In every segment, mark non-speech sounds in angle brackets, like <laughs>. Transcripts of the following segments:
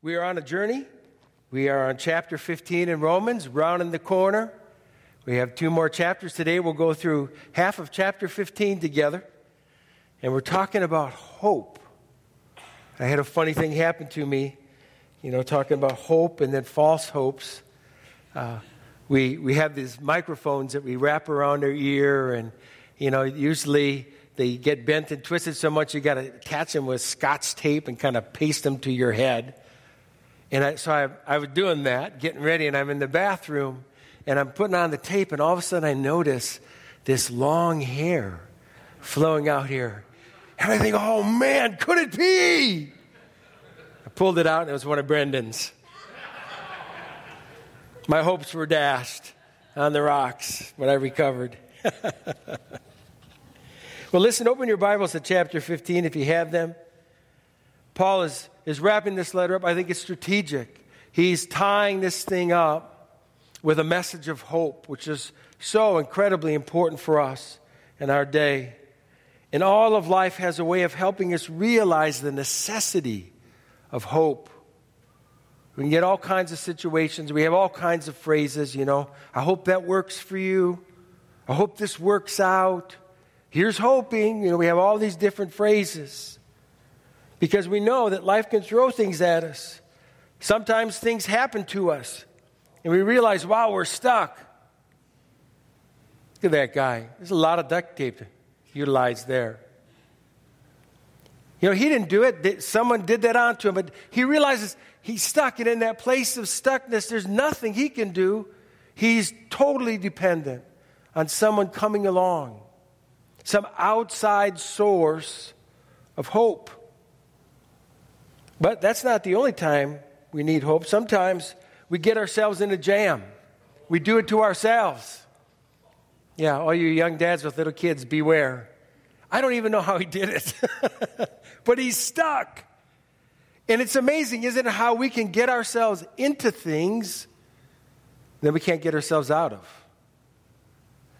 We are on a journey. We are on chapter 15 in Romans, rounding the corner. We have two more chapters today. We'll go through half of chapter 15 together. And we're talking about hope. I had a funny thing happen to me, you know, talking about hope and then false hopes. Uh, we, we have these microphones that we wrap around our ear, and, you know, usually they get bent and twisted so much you got to catch them with scotch tape and kind of paste them to your head. And I, so I, I was doing that, getting ready, and I'm in the bathroom, and I'm putting on the tape, and all of a sudden I notice this long hair flowing out here. And I think, oh man, could it be? I pulled it out, and it was one of Brendan's. My hopes were dashed on the rocks when I recovered. <laughs> well, listen, open your Bibles to chapter 15 if you have them. Paul is, is wrapping this letter up. I think it's strategic. He's tying this thing up with a message of hope, which is so incredibly important for us in our day. And all of life has a way of helping us realize the necessity of hope. We can get all kinds of situations. We have all kinds of phrases, you know. I hope that works for you. I hope this works out. Here's hoping. You know, we have all these different phrases because we know that life can throw things at us. Sometimes things happen to us, and we realize, wow, we're stuck. Look at that guy. There's a lot of duct tape utilized there. You know, he didn't do it. Someone did that onto him, but he realizes he's stuck. And in that place of stuckness, there's nothing he can do. He's totally dependent on someone coming along, some outside source of hope. But that's not the only time we need hope. Sometimes we get ourselves in a jam, we do it to ourselves. Yeah, all you young dads with little kids, beware. I don't even know how he did it, <laughs> but he's stuck. And it's amazing, isn't it, how we can get ourselves into things that we can't get ourselves out of.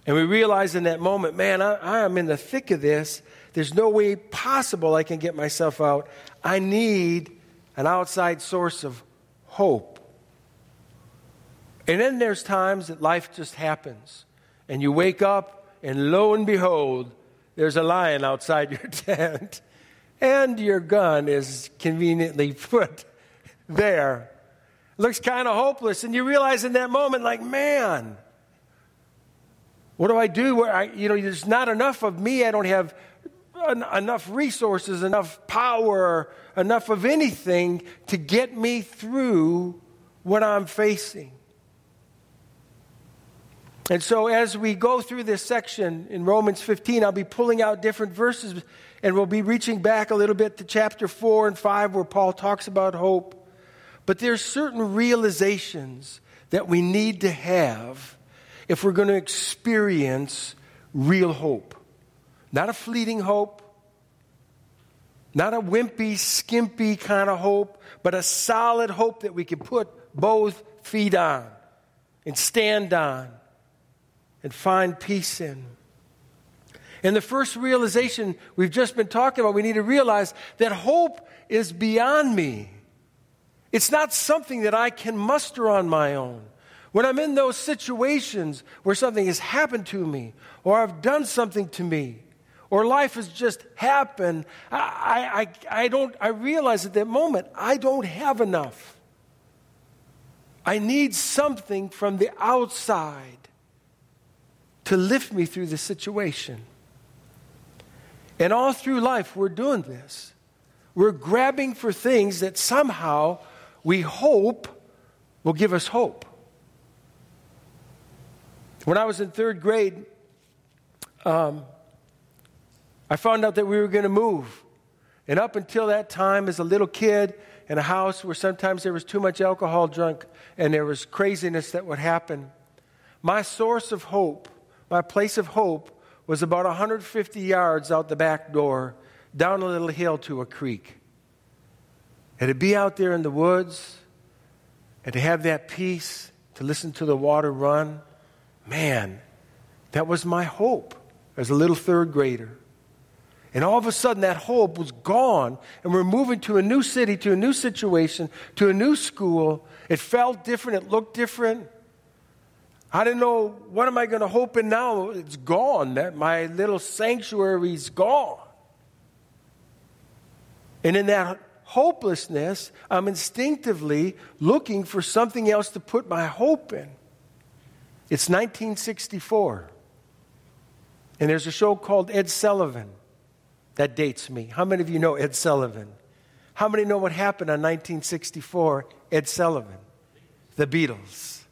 And we realize in that moment, man, I, I am in the thick of this. There's no way possible I can get myself out. I need an outside source of hope. And then there's times that life just happens. And you wake up, and lo and behold, there's a lion outside your <laughs> tent. And your gun is conveniently <laughs> put there. Looks kind of hopeless. And you realize in that moment, like, man, what do I do? Where I, you know, there's not enough of me. I don't have enough resources, enough power, enough of anything to get me through what I'm facing. And so, as we go through this section in Romans 15, I'll be pulling out different verses and we'll be reaching back a little bit to chapter 4 and 5 where Paul talks about hope. But there's certain realizations that we need to have if we're going to experience real hope. Not a fleeting hope, not a wimpy, skimpy kind of hope, but a solid hope that we can put both feet on and stand on and find peace in. And the first realization we've just been talking about, we need to realize that hope is beyond me. It's not something that I can muster on my own. When I'm in those situations where something has happened to me, or I've done something to me, or life has just happened, I, I, I, don't, I realize at that moment I don't have enough. I need something from the outside to lift me through the situation. And all through life, we're doing this. We're grabbing for things that somehow we hope will give us hope. When I was in third grade, um, I found out that we were going to move. And up until that time, as a little kid in a house where sometimes there was too much alcohol drunk and there was craziness that would happen, my source of hope, my place of hope, was about 150 yards out the back door, down a little hill to a creek. And to be out there in the woods and to have that peace, to listen to the water run, man, that was my hope as a little third grader. And all of a sudden, that hope was gone, and we're moving to a new city, to a new situation, to a new school. It felt different, it looked different. I didn't know, what am I going to hope in now? It's gone. That my little sanctuary's gone. And in that hopelessness, I'm instinctively looking for something else to put my hope in. It's 1964. And there's a show called Ed Sullivan. That dates me. How many of you know Ed Sullivan? How many know what happened on 1964? Ed Sullivan, the Beatles.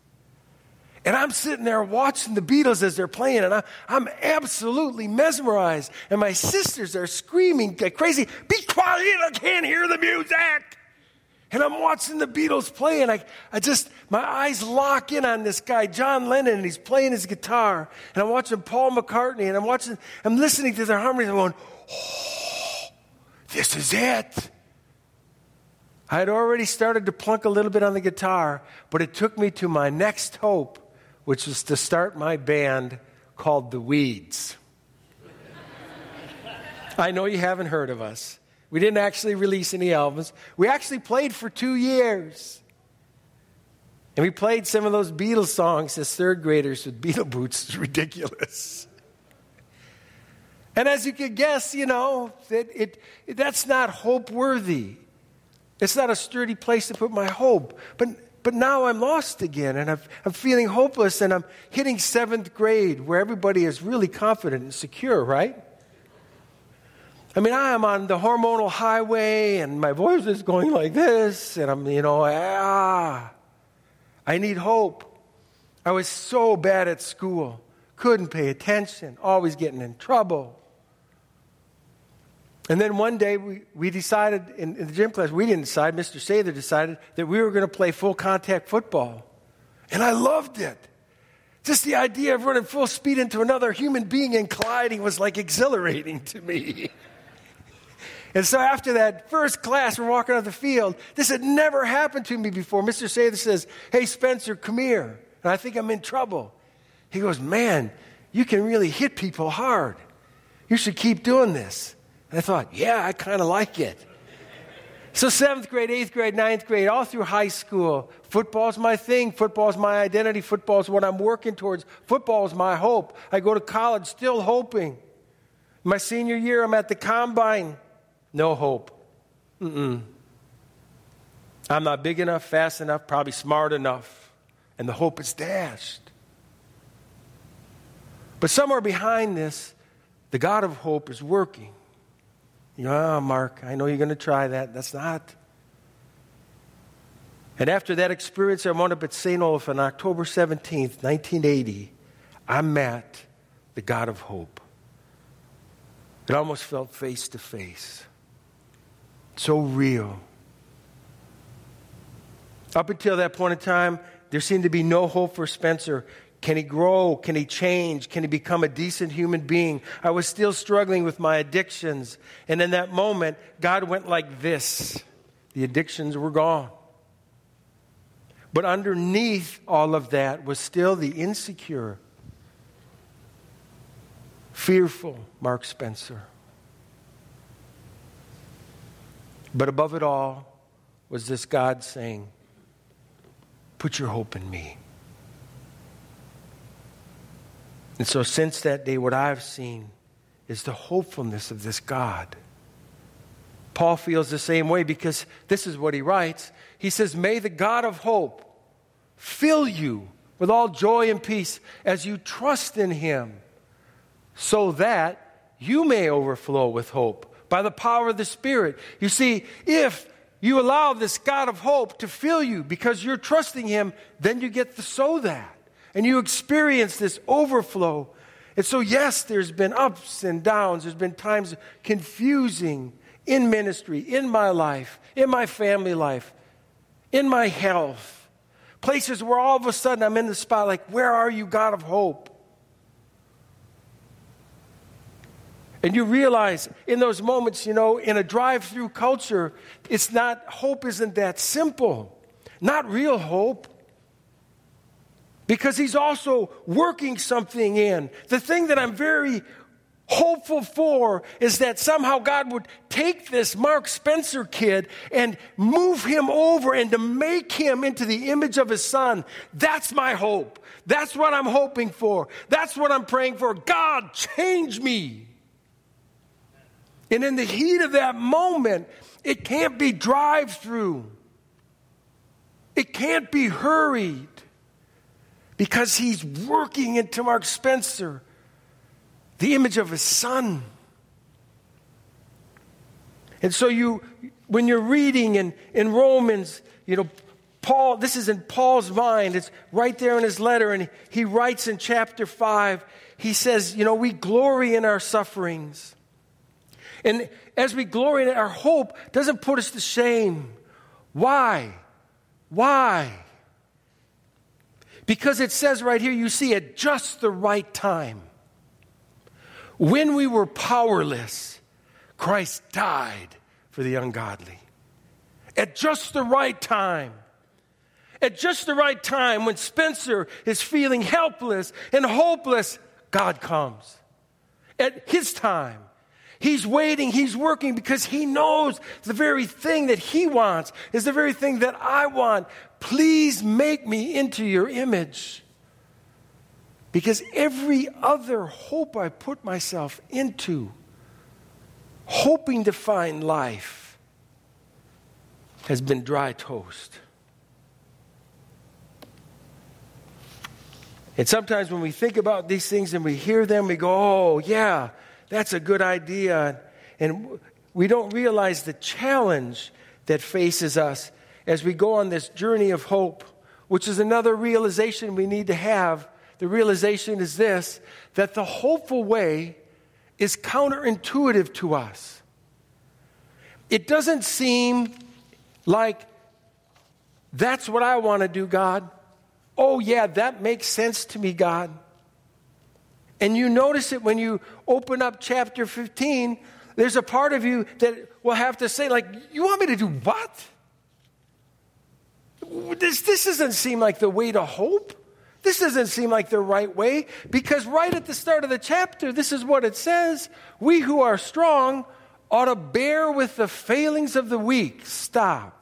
And I'm sitting there watching the Beatles as they're playing, and I, am absolutely mesmerized. And my sisters are screaming like crazy, Be quiet, I can't hear the music. And I'm watching the Beatles play, and I, I just, my eyes lock in on this guy, John Lennon, and he's playing his guitar. And I'm watching Paul McCartney, and I'm watching, I'm listening to their harmonies, I'm going, <gasps> this is it. I had already started to plunk a little bit on the guitar, but it took me to my next hope, which was to start my band called The Weeds. <laughs> I know you haven't heard of us. We didn't actually release any albums. We actually played for two years. And we played some of those Beatles songs as third graders with Beatle boots. <laughs> It's ridiculous. And as you can guess, you know, that it, it, that's not hope worthy. It's not a sturdy place to put my hope. But, but now I'm lost again and i am feeling hopeless and I'm hitting seventh grade where everybody is really confident and secure, right? I mean, I am on the hormonal highway and my voice is going like this and I'm, you know, ah, I need hope. I was so bad at school, couldn't pay attention, always getting in trouble. And then one day we, we decided in, in the gym class, we didn't decide, Mr. Sather decided that we were going to play full contact football. And I loved it. Just the idea of running full speed into another human being and colliding was like exhilarating to me. and so after that first class, we're walking on the field. This had never happened to me before. Mr. Sather says, Hey, Spencer, come here. And I think I'm in trouble. He goes, Man, you can really hit people hard. You should keep doing this. I thought, yeah, I kind of like it. So, seventh grade, eighth grade, ninth grade, all through high school, football's my thing. Football's my identity. Football's what I'm working towards. Football's my hope. I go to college still hoping. My senior year, I'm at the combine. No hope. Mm-mm. I'm not big enough, fast enough, probably smart enough. And the hope is dashed. But somewhere behind this, the God of hope is working. You know, oh, Mark, I know you're going to try that. That's not. And after that experience, I wound up at St. Olaf on October 17th, 1980. I met the God of hope. It almost felt face to face. So real. Up until that point in time, there seemed to be no hope for Spencer. Can he grow? Can he change? Can he become a decent human being? I was still struggling with my addictions. And in that moment, God went like this the addictions were gone. But underneath all of that was still the insecure, fearful Mark Spencer. But above it all was this God saying, Put your hope in me. And so, since that day, what I've seen is the hopefulness of this God. Paul feels the same way because this is what he writes. He says, May the God of hope fill you with all joy and peace as you trust in him, so that you may overflow with hope by the power of the Spirit. You see, if you allow this God of hope to fill you because you're trusting him, then you get to sow that and you experience this overflow. And so, yes, there's been ups and downs. There's been times confusing in ministry, in my life, in my family life, in my health. Places where all of a sudden I'm in the spot like, where are you, God of hope? And you realize in those moments, you know, in a drive through culture, it's not, hope isn't that simple. Not real hope because he's also working something in. The thing that I'm very hopeful for is that somehow God would take this Mark Spencer kid and move him over and to make him into the image of his son. That's my hope. That's what I'm hoping for. That's what I'm praying for. God, change me. And in the heat of that moment, it can't be drive through. It can't be hurried because he's working into Mark Spencer the image of his son. And so you when you're reading in, in Romans, you know, Paul, this is in Paul's mind. It's right there in his letter, and he writes in chapter 5, he says, You know, we glory in our sufferings. And as we glory in it, our hope doesn't put us to shame. Why? Why? Because it says right here, you see, at just the right time, when we were powerless, Christ died for the ungodly. At just the right time. At just the right time, when Spencer is feeling helpless and hopeless, God comes. At his time. He's waiting, he's working because he knows the very thing that he wants is the very thing that I want. Please make me into your image. Because every other hope I put myself into, hoping to find life, has been dry toast. And sometimes when we think about these things and we hear them, we go, oh, yeah, that's a good idea. And we don't realize the challenge that faces us as we go on this journey of hope, which is another realization we need to have the realization is this that the hopeful way is counterintuitive to us. It doesn't seem like that's what I want to do, God. Oh, yeah, that makes sense to me, God. And you notice it when you open up chapter 15. There's a part of you that will have to say, like, you want me to do what? This, this doesn't seem like the way to hope. This doesn't seem like the right way because right at the start of the chapter, this is what it says We who are strong ought to bear with the failings of the weak. Stop.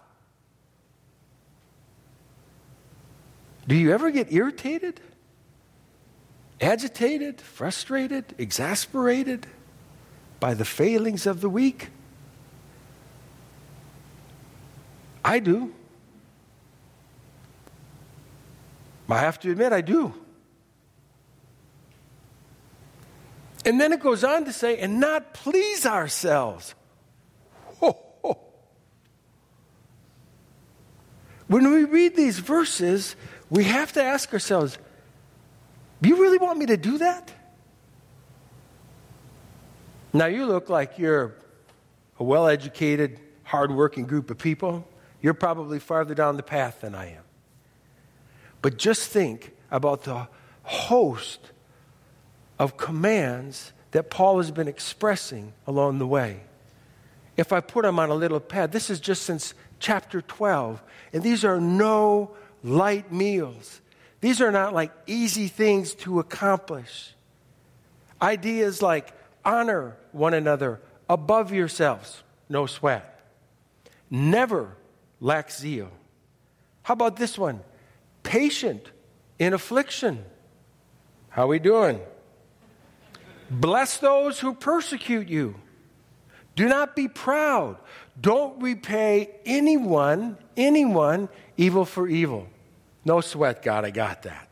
Do you ever get irritated, agitated, frustrated, exasperated by the failings of the weak? I do. I have to admit, I do. And then it goes on to say, and not please ourselves. Ho, ho. When we read these verses, we have to ask ourselves, do you really want me to do that? Now, you look like you're a well educated, hard working group of people. You're probably farther down the path than I am. But just think about the host of commands that Paul has been expressing along the way. If I put them on a little pad, this is just since chapter 12, and these are no light meals. These are not like easy things to accomplish. Ideas like honor one another above yourselves, no sweat. Never lack zeal. How about this one? Patient in affliction. How we doing? Bless those who persecute you. Do not be proud. Don't repay anyone, anyone evil for evil. No sweat, God, I got that.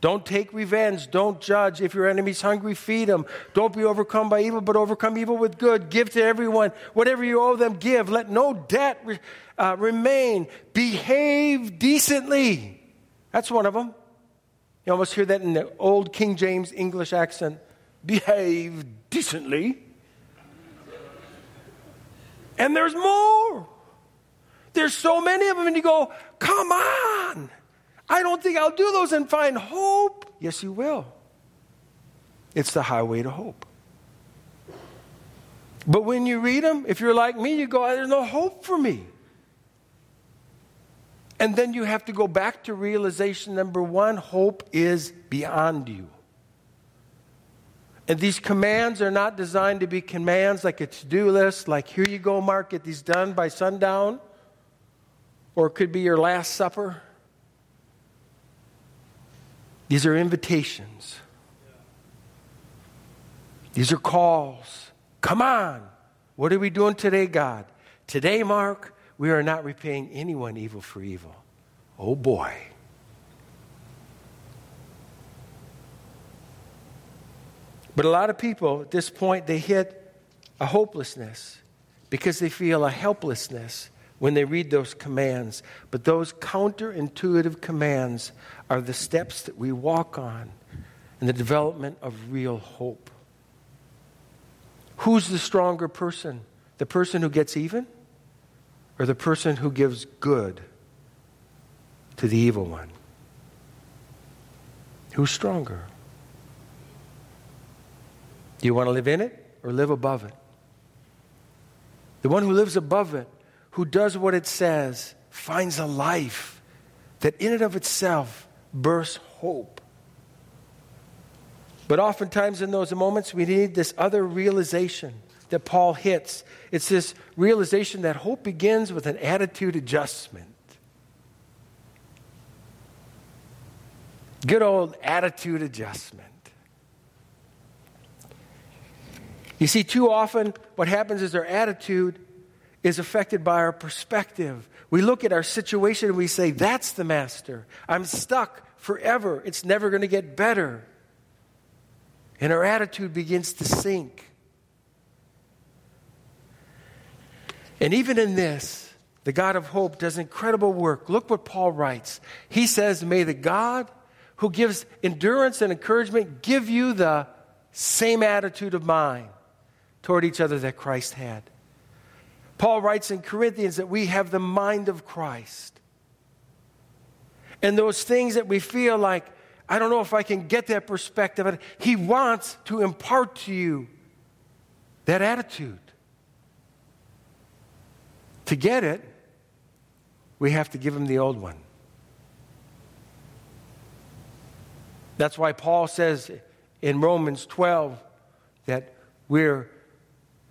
Don't take revenge. Don't judge. If your enemy's hungry, feed him. Don't be overcome by evil, but overcome evil with good. Give to everyone whatever you owe them, give. Let no debt re- uh, remain. Behave decently. That's one of them. You almost hear that in the old King James English accent. Behave decently. And there's more. There's so many of them, and you go, come on. I don't think I'll do those and find hope. Yes, you will. It's the highway to hope. But when you read them, if you're like me, you go, there's no hope for me. And then you have to go back to realization number one hope is beyond you. And these commands are not designed to be commands like a to do list, like, here you go, Mark, get these done by sundown. Or it could be your last supper. These are invitations, these are calls. Come on. What are we doing today, God? Today, Mark, we are not repaying anyone evil for evil. Oh boy. But a lot of people at this point, they hit a hopelessness because they feel a helplessness when they read those commands. But those counterintuitive commands are the steps that we walk on in the development of real hope. Who's the stronger person? The person who gets even or the person who gives good to the evil one? Who's stronger? Do you want to live in it or live above it? The one who lives above it, who does what it says, finds a life that in and of itself bursts hope. But oftentimes in those moments, we need this other realization that Paul hits. It's this realization that hope begins with an attitude adjustment. Good old attitude adjustment. You see, too often what happens is our attitude is affected by our perspective. We look at our situation and we say, That's the master. I'm stuck forever. It's never going to get better. And our attitude begins to sink. And even in this, the God of hope does incredible work. Look what Paul writes. He says, May the God who gives endurance and encouragement give you the same attitude of mind toward each other that Christ had. Paul writes in Corinthians that we have the mind of Christ. And those things that we feel like, I don't know if I can get that perspective, he wants to impart to you that attitude. To get it, we have to give him the old one. That's why Paul says in Romans 12 that we're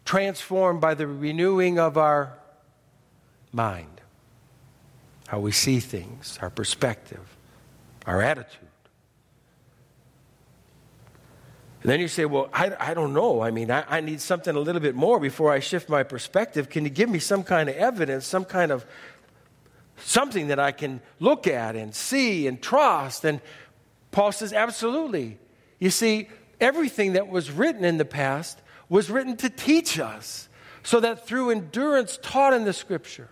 transformed by the renewing of our mind, how we see things, our perspective, our attitude. And then you say, Well, I, I don't know. I mean, I, I need something a little bit more before I shift my perspective. Can you give me some kind of evidence, some kind of something that I can look at and see and trust? And Paul says, Absolutely. You see, everything that was written in the past was written to teach us so that through endurance taught in the scripture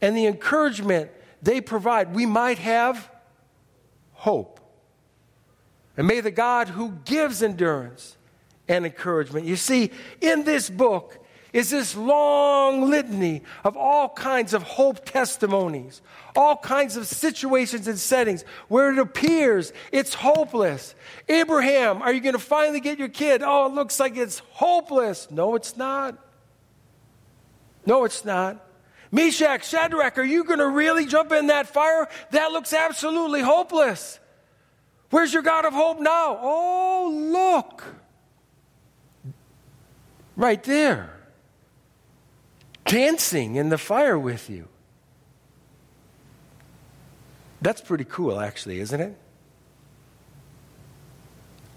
and the encouragement they provide, we might have hope. And may the God who gives endurance and encouragement, you see, in this book, is this long litany of all kinds of hope testimonies, all kinds of situations and settings where it appears it's hopeless. Abraham, are you going to finally get your kid? Oh, it looks like it's hopeless. No, it's not. No, it's not. Meshach, Shadrach, are you going to really jump in that fire? That looks absolutely hopeless. Where's your God of hope now? Oh, look. Right there dancing in the fire with you. That's pretty cool, actually, isn't it?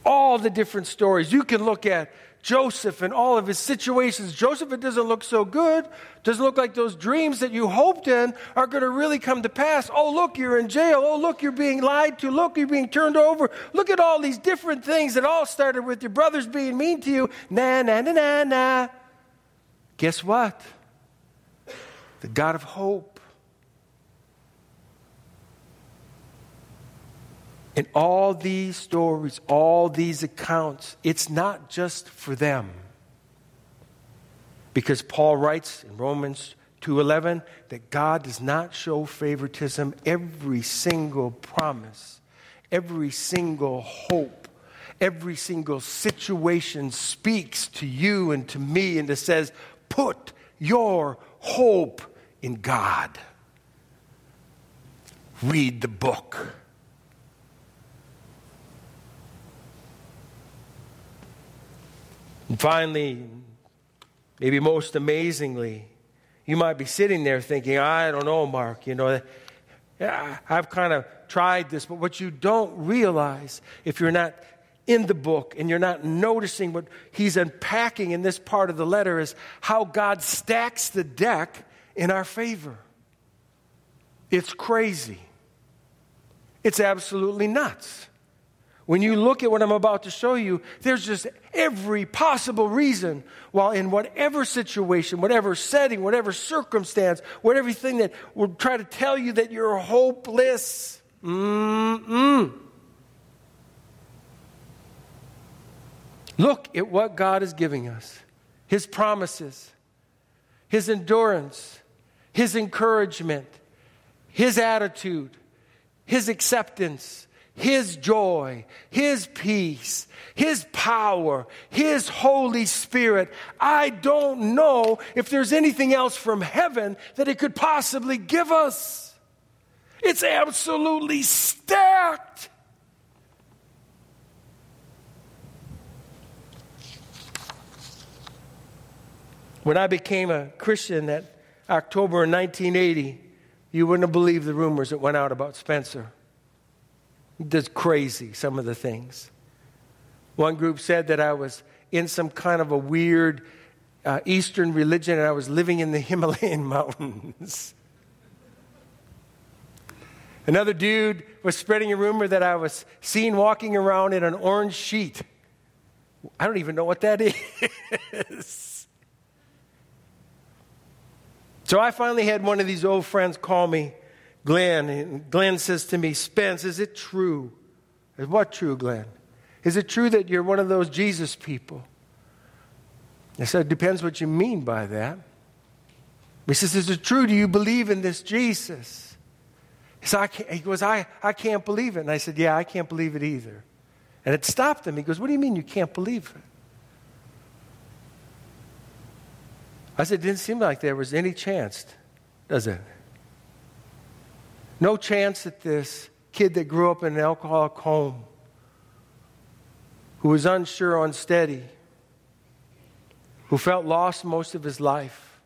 All the different stories. You can look at Joseph and all of his situations. Joseph, it doesn't look so good. Doesn't look like those dreams that you hoped in are going to really come to pass. Oh, look, you're in jail. Oh, look, you're being lied to. Look, you're being turned over. Look at all these different things that all started with your brothers being mean to you. Na, na, na, na, na. Guess what? The God of hope. In all these stories, all these accounts, it's not just for them. Because Paul writes in Romans 2:11 that God does not show favoritism. Every single promise, every single hope, every single situation speaks to you and to me and it says, "Put your hope in God. Read the book. And finally, maybe most amazingly, you might be sitting there thinking, I don't know, Mark, you know, I've kind of tried this, but what you don't realize if you're not in the book and you're not noticing what he's unpacking in this part of the letter is how God stacks the deck in our favor. It's crazy. It's absolutely nuts. When you look at what I'm about to show you, there's just every possible reason while in whatever situation, whatever setting, whatever circumstance, whatever thing that will try to tell you that you're hopeless. Mm-mm. Look at what God is giving us His promises, His endurance, His encouragement, His attitude, His acceptance, His joy, His peace, His power, His Holy Spirit. I don't know if there's anything else from heaven that it could possibly give us. It's absolutely stacked. When I became a Christian that October in 1980, you wouldn't have believed the rumors that went out about Spencer. Just crazy, some of the things. One group said that I was in some kind of a weird uh, Eastern religion and I was living in the <laughs> Himalayan mountains. Another dude was spreading a rumor that I was seen walking around in an orange sheet. I don't even know what that <laughs> is. So I finally had one of these old friends call me, Glenn. And Glenn says to me, Spence, is it true? Is what true, Glenn? Is it true that you're one of those Jesus people? I said, it depends what you mean by that. He says, Is it true? Do you believe in this Jesus? He, said, I can't, he goes, I, I can't believe it. And I said, Yeah, I can't believe it either. And it stopped him. He goes, What do you mean you can't believe it? I said, it didn't seem like there was any chance, does it? No chance that this kid that grew up in an alcoholic home, who was unsure, unsteady, who felt lost most of his life,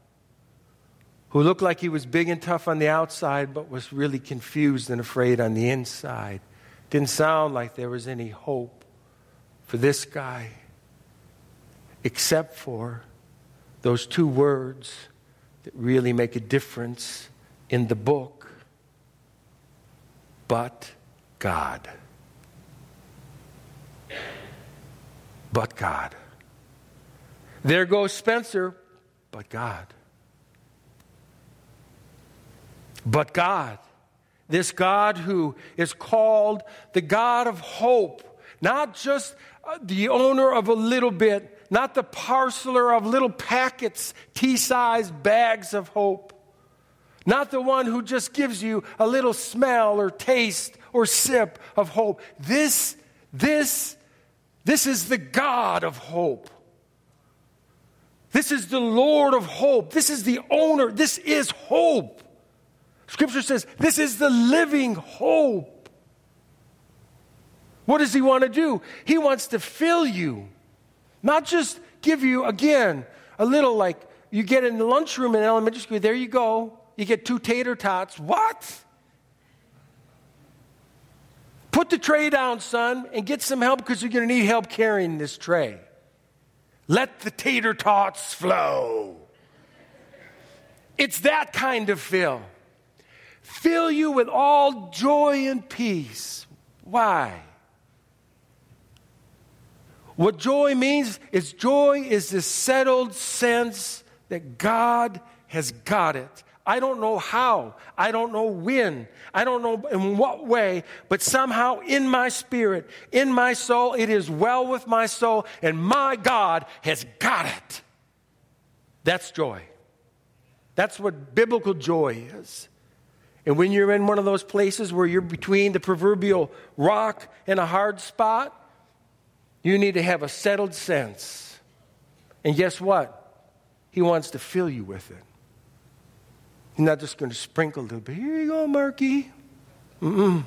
who looked like he was big and tough on the outside, but was really confused and afraid on the inside. Didn't sound like there was any hope for this guy, except for those two words that really make a difference in the book. But God. But God. There goes Spencer, but God. But God. This God who is called the God of hope, not just uh, the owner of a little bit, not the parceler of little packets, tea sized bags of hope. Not the one who just gives you a little smell or taste or sip of hope. This, this, this is the God of hope. This is the Lord of hope. This is the owner. This is hope. Scripture says this is the living hope. What does he want to do? He wants to fill you not just give you, again, a little like you get in the lunchroom in elementary school, there you go. You get two tater tots. What? Put the tray down, son, and get some help because you're going to need help carrying this tray. Let the tater tots flow. It's that kind of fill. Fill you with all joy and peace. Why? What joy means is joy is this settled sense that God has got it. I don't know how. I don't know when. I don't know in what way, but somehow in my spirit, in my soul, it is well with my soul, and my God has got it. That's joy. That's what biblical joy is. And when you're in one of those places where you're between the proverbial rock and a hard spot, you need to have a settled sense. And guess what? He wants to fill you with it. He's not just going to sprinkle a little bit. Here you go, Marky. Mm-mm.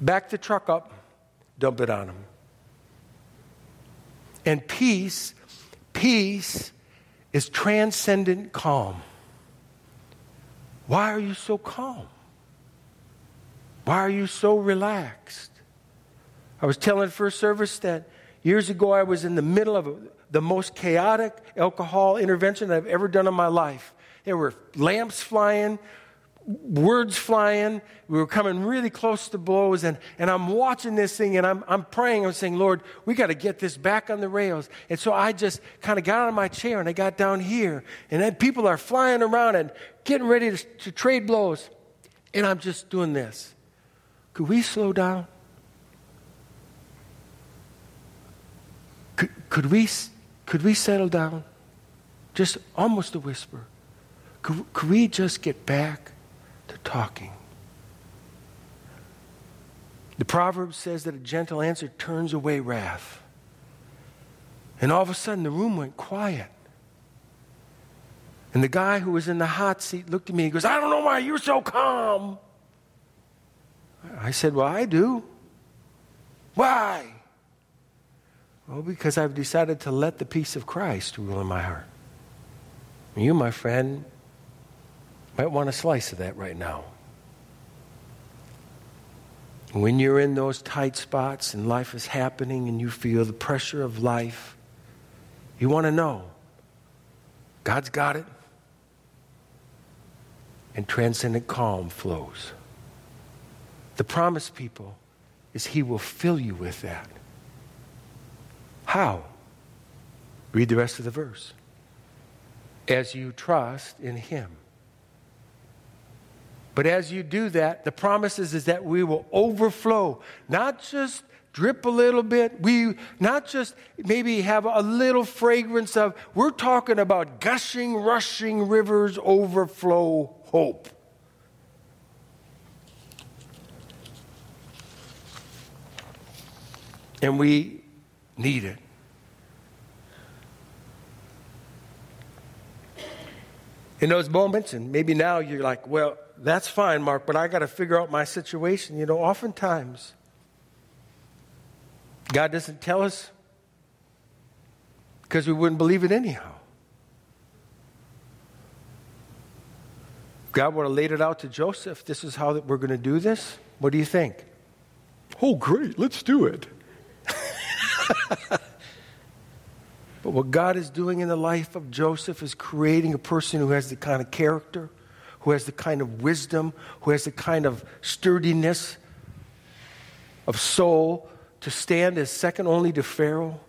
Back the truck up, dump it on him. And peace peace is transcendent calm. Why are you so calm? Why are you so relaxed? I was telling first service that years ago I was in the middle of the most chaotic alcohol intervention I've ever done in my life. There were lamps flying, words flying. We were coming really close to blows, and, and I'm watching this thing and I'm, I'm praying. I'm saying, Lord, we got to get this back on the rails. And so I just kind of got out of my chair and I got down here, and then people are flying around and getting ready to, to trade blows. And I'm just doing this. Could we slow down? Could, we, could we settle down? Just almost a whisper. Could, could we just get back to talking? The proverb says that a gentle answer turns away wrath. And all of a sudden, the room went quiet. And the guy who was in the hot seat looked at me and goes, I don't know why you're so calm. I said, Well, I do. Why? Well, because I've decided to let the peace of Christ rule in my heart. You, my friend, might want a slice of that right now. When you're in those tight spots and life is happening and you feel the pressure of life, you want to know God's got it. And transcendent calm flows. The promise, people, is He will fill you with that. How? Read the rest of the verse. As you trust in Him. But as you do that, the promise is, is that we will overflow, not just drip a little bit, we not just maybe have a little fragrance of, we're talking about gushing, rushing rivers overflow hope. And we need it. In those moments, and maybe now you're like, well, that's fine, Mark, but I got to figure out my situation. You know, oftentimes, God doesn't tell us because we wouldn't believe it anyhow. God would have laid it out to Joseph. This is how that we're going to do this. What do you think? Oh, great, let's do it. <laughs> but what God is doing in the life of Joseph is creating a person who has the kind of character, who has the kind of wisdom, who has the kind of sturdiness of soul to stand as second only to Pharaoh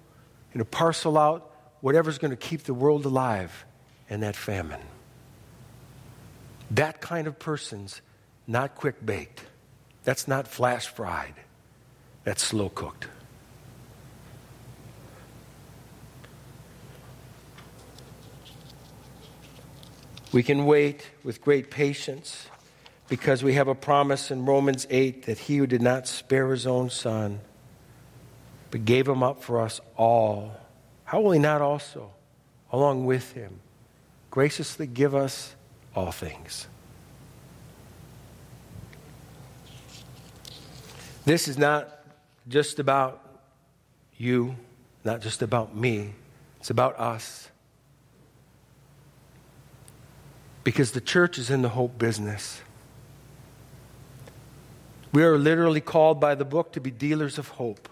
and to parcel out whatever's going to keep the world alive in that famine. That kind of person's not quick baked. That's not flash fried. That's slow cooked. We can wait with great patience because we have a promise in Romans 8 that he who did not spare his own son, but gave him up for us all, how will he not also, along with him, graciously give us all things? This is not just about you, not just about me, it's about us. Because the church is in the hope business. We are literally called by the book to be dealers of hope.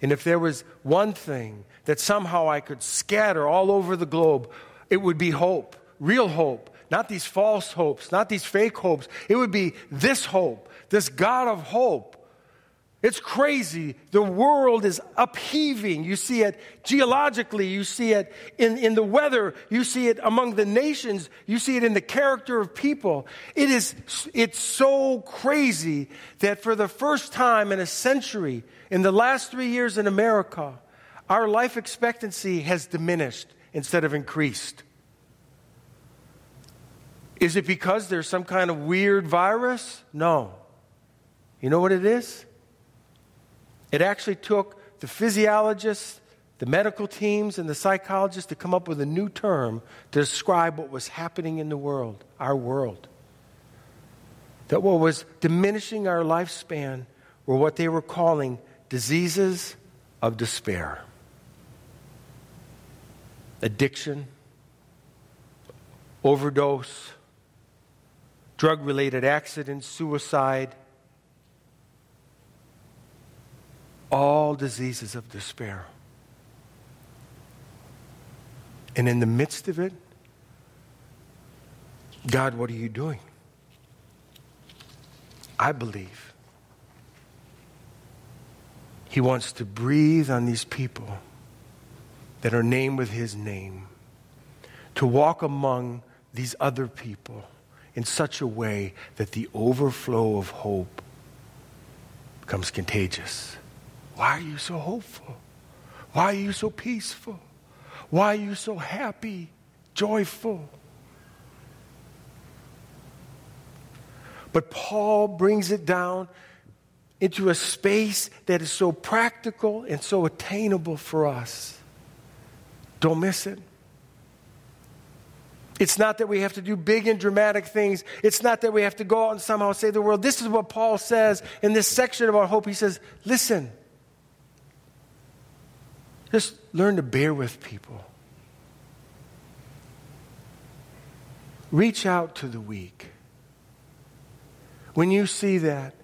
And if there was one thing that somehow I could scatter all over the globe, it would be hope, real hope, not these false hopes, not these fake hopes. It would be this hope, this God of hope it's crazy. The world is upheaving. You see it geologically, you see it in, in the weather, you see it among the nations, you see it in the character of people. It is it's so crazy that for the first time in a century, in the last three years in America, our life expectancy has diminished instead of increased. Is it because there's some kind of weird virus? No. You know what it is? It actually took the physiologists, the medical teams, and the psychologists to come up with a new term to describe what was happening in the world, our world. That what was diminishing our lifespan were what they were calling diseases of despair. addiction, overdose, drug related accidents, suicide, all diseases of despair. And in the midst of it, God, what are you doing? I believe He wants to breathe on these people that are named with His name, to walk among these other people in such a way that the overflow of hope becomes contagious. Why are you so hopeful? Why are you so peaceful? Why are you so happy, joyful? But Paul brings it down into a space that is so practical and so attainable for us. Don't miss it. It's not that we have to do big and dramatic things. It's not that we have to go out and somehow to the world, this is what Paul says in this section about hope. He says, listen, just learn to bear with people. Reach out to the weak. When you see that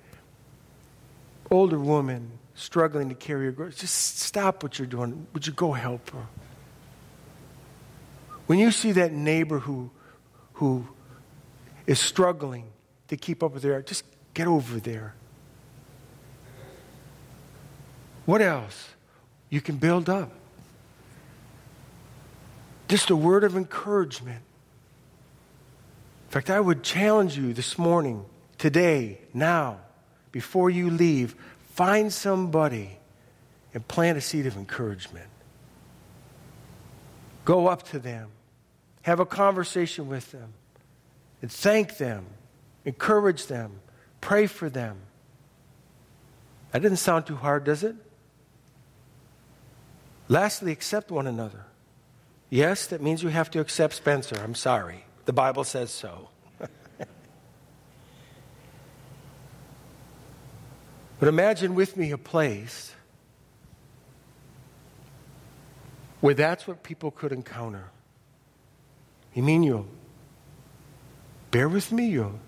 older woman struggling to carry her groceries, just stop what you're doing. Would you go help her? When you see that neighbor who, who is struggling to keep up with their, just get over there. What else? You can build up. Just a word of encouragement. In fact, I would challenge you this morning, today, now, before you leave, find somebody and plant a seed of encouragement. Go up to them, have a conversation with them, and thank them, encourage them, pray for them. That doesn't sound too hard, does it? Lastly, accept one another. Yes, that means you have to accept Spencer. I'm sorry. The Bible says so. <laughs> but imagine with me a place where that's what people could encounter. You mean you'll bear with me? You'll,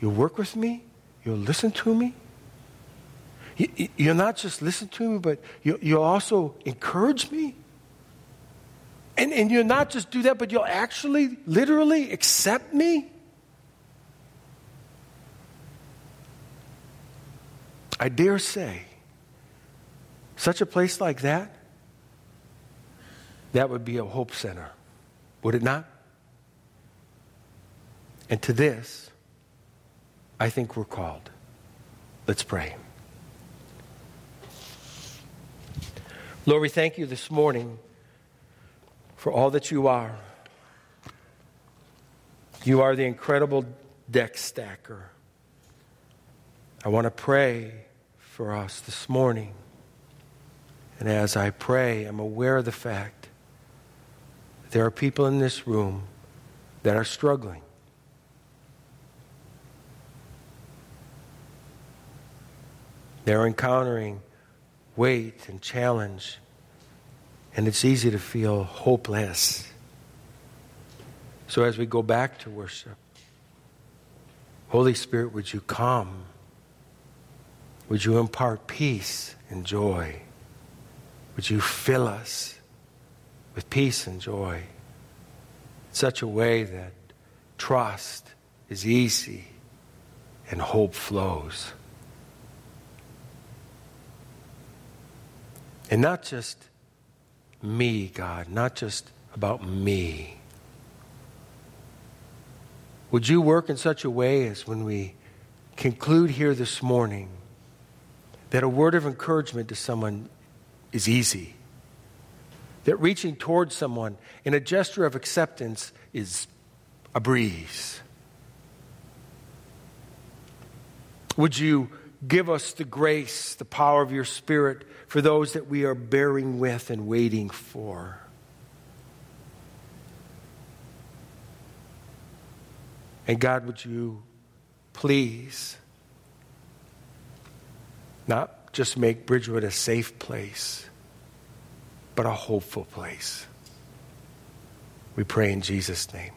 you'll work with me? You'll listen to me? You'll not just listen to me, but you'll also encourage me. And, and you'll not just do that, but you'll actually, literally accept me. I dare say, such a place like that, that would be a hope center, would it not? And to this, I think we're called. Let's pray. Lord, we thank you this morning for all that you are. You are the incredible deck stacker. I want to pray for us this morning. And as I pray, I'm aware of the fact that there are people in this room that are struggling. They're encountering weight and challenge, and it's easy to feel hopeless. So as we go back to worship, Holy Spirit, would you come? Would you impart peace and joy? Would you fill us with peace and joy in such a way that trust is easy and hope flows? And not just me, God, not just about me. Would you work in such a way as when we conclude here this morning that a word of encouragement to someone is easy? That reaching towards someone in a gesture of acceptance is a breeze? Would you give us the grace, the power of your Spirit for those that we are bearing with and waiting for. And God, would you please not just make Bridgewood a safe place, but a hopeful place. We pray in Jesus' name.